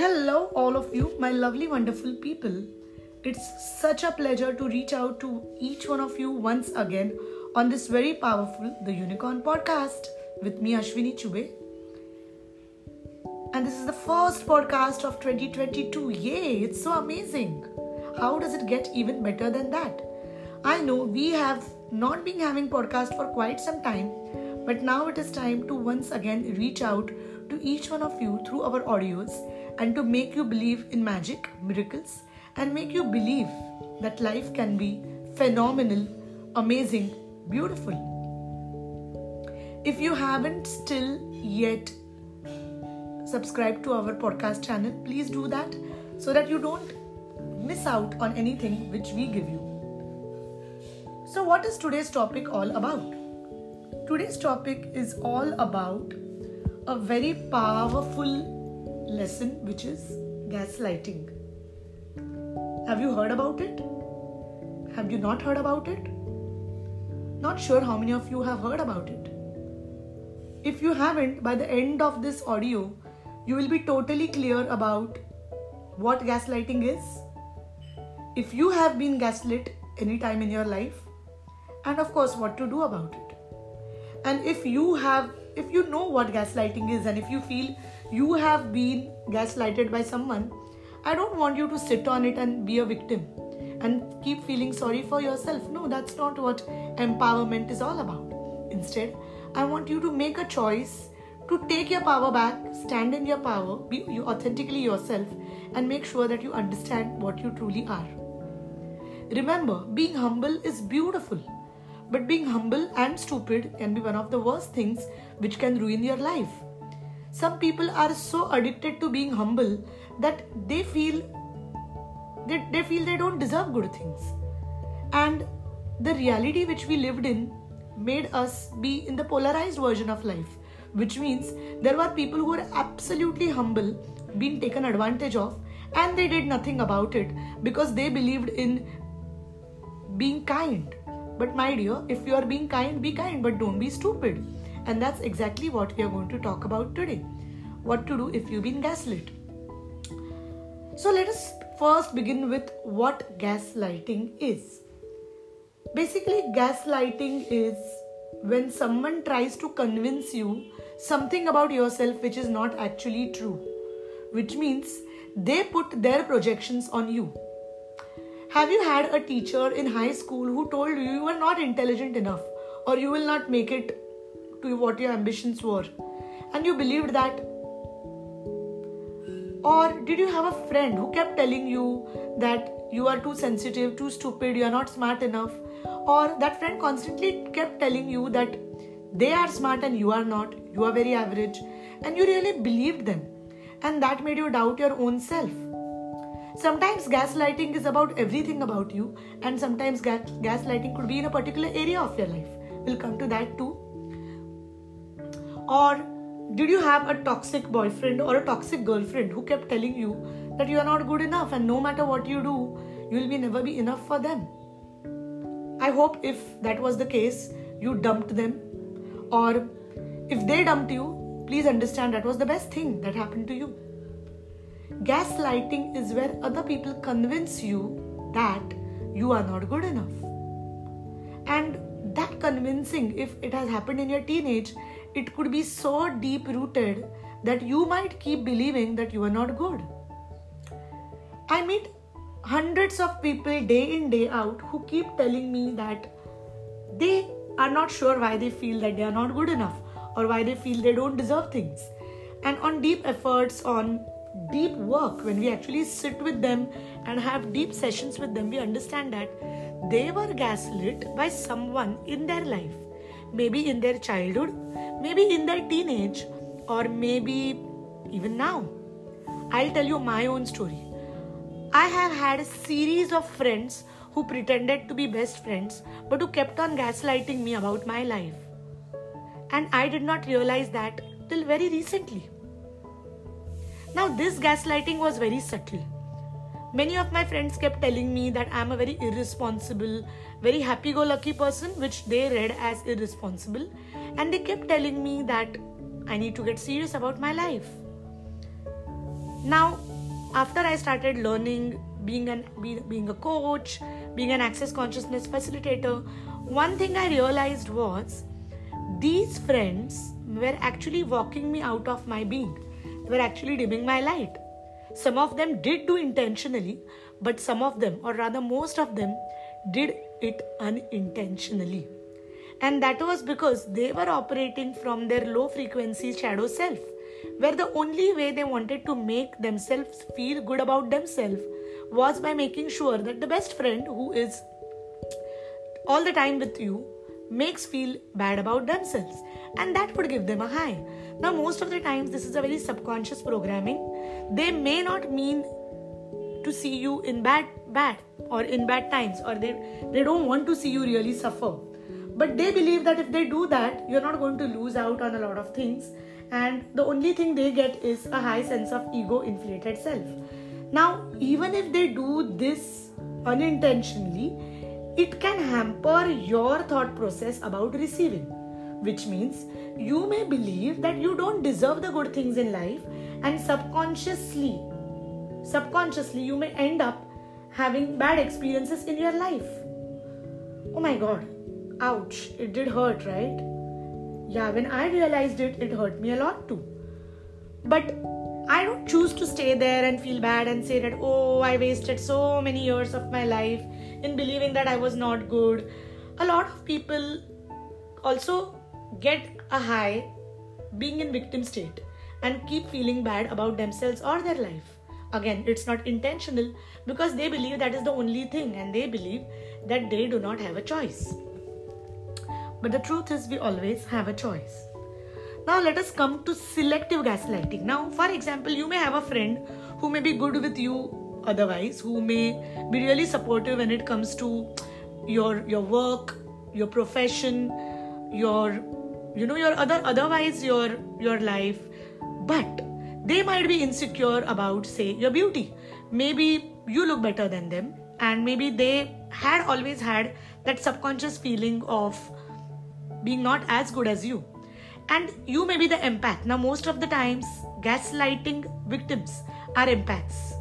Hello, all of you, my lovely, wonderful people. It's such a pleasure to reach out to each one of you once again on this very powerful The Unicorn podcast with me, Ashwini Chube. And this is the first podcast of 2022. Yay, it's so amazing. How does it get even better than that? I know we have not been having podcast for quite some time, but now it is time to once again reach out to each one of you through our audios and to make you believe in magic, miracles, and make you believe that life can be phenomenal, amazing, beautiful. If you haven't still yet subscribed to our podcast channel, please do that so that you don't miss out on anything which we give you. So, what is today's topic all about? Today's topic is all about a very powerful lesson which is gaslighting. Have you heard about it? Have you not heard about it? Not sure how many of you have heard about it. If you haven't, by the end of this audio, you will be totally clear about what gaslighting is, if you have been gaslit any time in your life, and of course, what to do about it. And if you have, if you know what gaslighting is, and if you feel you have been gaslighted by someone, I don't want you to sit on it and be a victim and keep feeling sorry for yourself. No, that's not what empowerment is all about. Instead, I want you to make a choice to take your power back, stand in your power, be you authentically yourself, and make sure that you understand what you truly are. Remember, being humble is beautiful, but being humble and stupid can be one of the worst things which can ruin your life. Some people are so addicted to being humble that they feel they, they feel they don't deserve good things. And the reality which we lived in made us be in the polarized version of life, which means there were people who were absolutely humble, being taken advantage of, and they did nothing about it because they believed in being kind. But my dear, if you are being kind, be kind, but don't be stupid. And that's exactly what we are going to talk about today. What to do if you've been gaslit. So let us first begin with what gaslighting is. Basically, gaslighting is when someone tries to convince you something about yourself which is not actually true, which means they put their projections on you. Have you had a teacher in high school who told you you are not intelligent enough or you will not make it to what your ambitions were? And you believed that? Or did you have a friend who kept telling you that you are too sensitive too stupid you are not smart enough? Or that friend constantly kept telling you that they are smart and you are not you are very average and you really believed them and that made you doubt your own self sometimes gaslighting is about everything about you and sometimes gaslighting could be in a particular area of your life we'll come to that too or did you have a toxic boyfriend or a toxic girlfriend who kept telling you that you are not good enough and no matter what you do, you will be never be enough for them? I hope if that was the case, you dumped them. Or if they dumped you, please understand that was the best thing that happened to you. Gaslighting is where other people convince you that you are not good enough. And that convincing, if it has happened in your teenage, it could be so deep rooted that you might keep believing that you are not good. I meet hundreds of people day in, day out who keep telling me that they are not sure why they feel that they are not good enough or why they feel they don't deserve things. And on deep efforts, on deep work, when we actually sit with them and have deep sessions with them, we understand that they were gaslit by someone in their life maybe in their childhood, maybe in their teenage, or maybe even now. I'll tell you my own story. I have had a series of friends who pretended to be best friends but who kept on gaslighting me about my life. And I did not realize that till very recently. Now, this gaslighting was very subtle. Many of my friends kept telling me that I'm a very irresponsible, very happy go lucky person, which they read as irresponsible. And they kept telling me that I need to get serious about my life. Now, after I started learning, being an being, being a coach, being an access consciousness facilitator, one thing I realized was these friends were actually walking me out of my being. Were actually dimming my light. Some of them did do intentionally, but some of them, or rather most of them, did it unintentionally. And that was because they were operating from their low frequency shadow self, where the only way they wanted to make themselves feel good about themselves was by making sure that the best friend who is all the time with you makes feel bad about themselves and that would give them a high now most of the times this is a very subconscious programming. They may not mean to see you in bad bad or in bad times or they they don't want to see you really suffer. But they believe that if they do that you're not going to lose out on a lot of things. And the only thing they get is a high sense of ego inflated self. Now even if they do this unintentionally it can hamper your thought process about receiving which means you may believe that you don't deserve the good things in life and subconsciously subconsciously you may end up having bad experiences in your life. Oh my god, ouch, it did hurt, right? Yeah, when I realized it, it hurt me a lot too. But I don't choose to stay there and feel bad and say that, oh, I wasted so many years of my life in believing that I was not good. A lot of people also get a high being in victim state and keep feeling bad about themselves or their life. Again it's not intentional because they believe that is the only thing and they believe that they do not have a choice. But the truth is we always have a choice. Now let us come to selective gaslighting. Now for example you may have a friend who may be good with you otherwise who may be really supportive when it comes to your your work your profession your you know your other otherwise your your life but they might be insecure about, say, your beauty. Maybe you look better than them, and maybe they had always had that subconscious feeling of being not as good as you. And you may be the empath. Now, most of the times, gaslighting victims are empaths.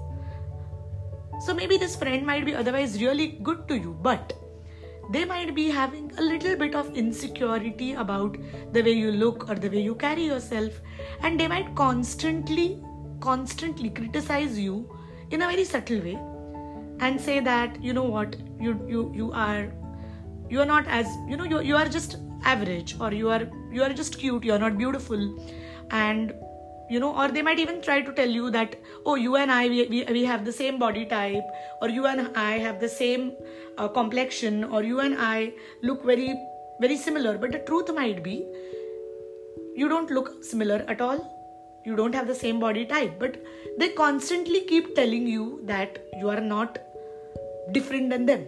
So maybe this friend might be otherwise really good to you, but they might be having a little bit of insecurity about the way you look or the way you carry yourself and they might constantly constantly criticize you in a very subtle way and say that you know what? You you you are you are not as you know you, you are just average or you are you are just cute you are not beautiful and you know or they might even try to tell you that oh you and i we, we, have the same body type or you and i have the same uh, complexion or you and i look very very similar. But the truth might be you don't look similar at all. You don't have the same body type. But they constantly keep telling you that you are not different than them.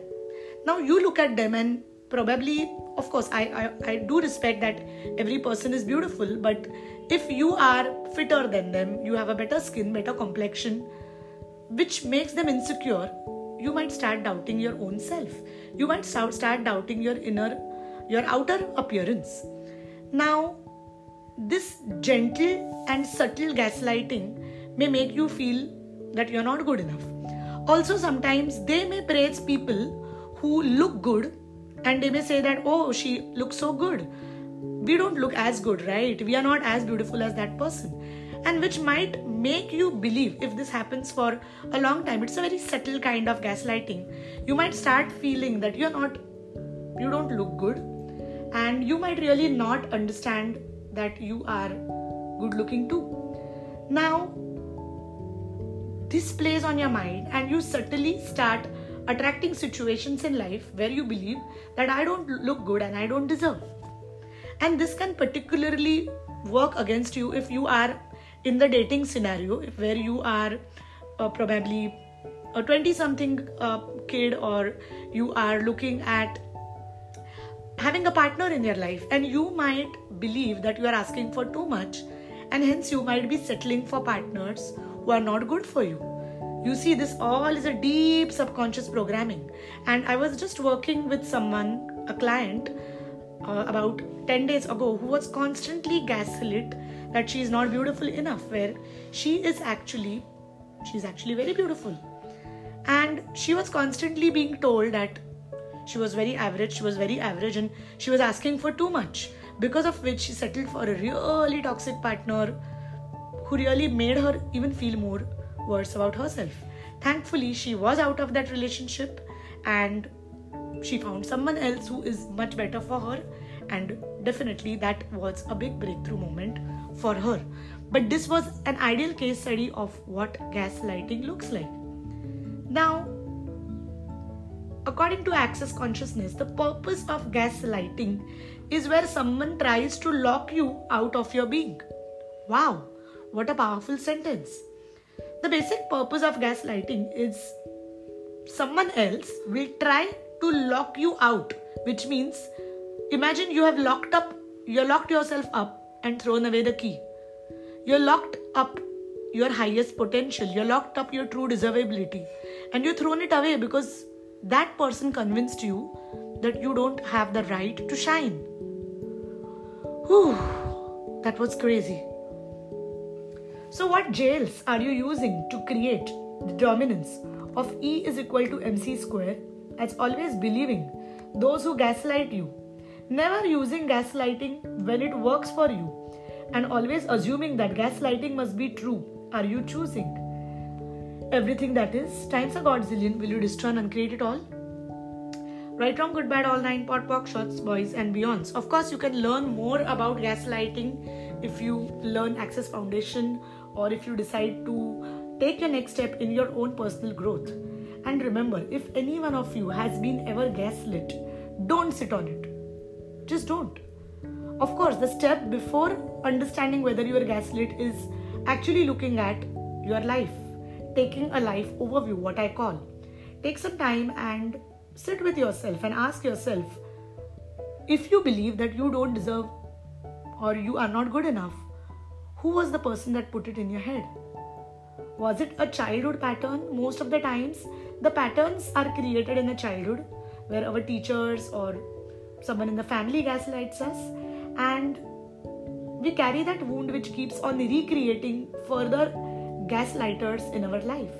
Now you look at them and probably of course I, I i do respect that every person is beautiful but if you are fitter than them you have a better skin better complexion which makes them insecure you might start doubting your own self. You might start doubting your inner your outer appearance. Now this gentle and subtle gaslighting may make you feel that you're not good enough. Also sometimes they may praise people who look good and they may say that oh she looks so good we don't look as good, right? We are not as beautiful as that person. And which might make you believe if this happens for a long time. It's a very subtle kind of gaslighting. You might start feeling that you're not, you don't look good, and you might really not understand that you are good looking too. Now, this plays on your mind, and you subtly start attracting situations in life where you believe that I don't look good and I don't deserve and this can particularly work against you if you are in the dating scenario where you are uh, probably a 20 something uh, kid or you are looking at having a partner in your life and you might believe that you are asking for too much and hence you might be settling for partners who are not good for you. You see this all is a deep subconscious programming. And i was just working with someone a client uh, about 10 days ago who was constantly gaslit that she is not beautiful enough, where she is actually She's actually very beautiful. And she was constantly being told that she was very average, she was very average, and she was asking for too much. Because of which she settled for a really toxic partner who really made her even feel more worse about herself. Thankfully, she was out of that relationship and she found someone else who is much better for her, and definitely that was a big breakthrough moment for her. But this was an ideal case study of what gaslighting looks like. Now, according to Access Consciousness, the purpose of gaslighting is where someone tries to lock you out of your being. Wow, what a powerful sentence. The basic purpose of gaslighting is someone else will try to lock you out, which means imagine you have locked up, you locked yourself up and thrown away the key you're locked up your highest potential, you're locked up your true deservability, and you've thrown it away because that person convinced you that you don't have the right to shine. Whew, that was crazy. So, what jails are you using to create the dominance of E is equal to mc square as always believing those who gaslight you, never using gaslighting when it works for you and always assuming that gaslighting must be true. Are you choosing? Everything that is, times a godzillion, will you destroy and create it all? Right, wrong, good, bad, all nine, POD, POC, shorts, boys, and beyonds. Of course, you can learn more about gaslighting if you learn Access Foundation or if you decide to take your next step in your own personal growth. And remember, if any one of you has been ever gaslit, don't sit on it. Just don't. Of course, the step before understanding whether you are gaslit is actually looking at your life, taking a life overview, what I call. Take some time and sit with yourself and ask yourself if you believe that you don't deserve or you are not good enough, who was the person that put it in your head? Was it a childhood pattern? Most of the times, the patterns are created in the childhood where our teachers or someone in the family gaslights us and we carry that wound which keeps on recreating further gaslighters in our life.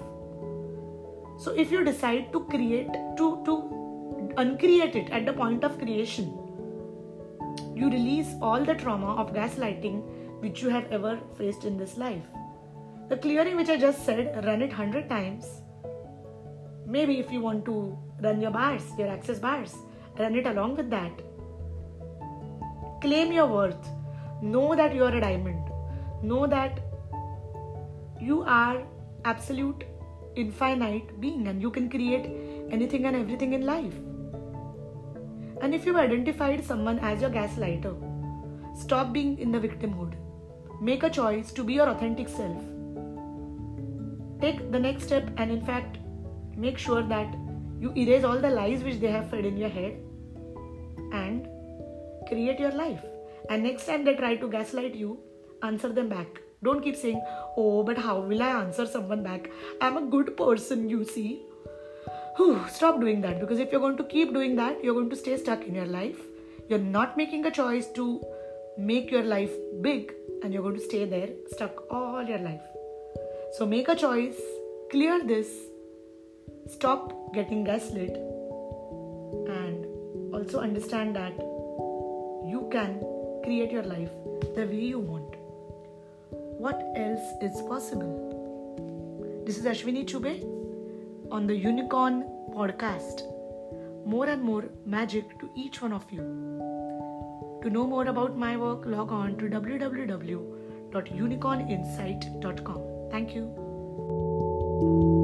So if you decide to create, to, to uncreate it at the point of creation, you release all the trauma of gaslighting which you have ever faced in this life. The clearing which I just said, run it 100 times. Maybe if you want to run your bars, your access bars, run it along with that Claim your worth. Know that you are a diamond. Know that you are absolute infinite being and you can create anything and everything in life. And if you've identified someone as your gaslighter, stop being in the victimhood. Make a choice to be your authentic self. Take the next step and, in fact, make sure that you erase all the lies which they have fed in your head and create your life. And next time they try to gaslight you, answer them back. Don't keep saying, Oh, but how will I answer someone back? I'm a good person, you see. Whew, stop doing that because if you're going to keep doing that, you're going to stay stuck in your life. You're not making a choice to make your life big and you're going to stay there stuck all your life. So make a choice, clear this, stop getting gaslit, and also understand that you can create your life the way you want. What else is possible? This is Ashwini Chube on the Unicorn podcast. More and more magic to each one of you. To know more about my work, log on to www.unicorninsight.com. Thank you.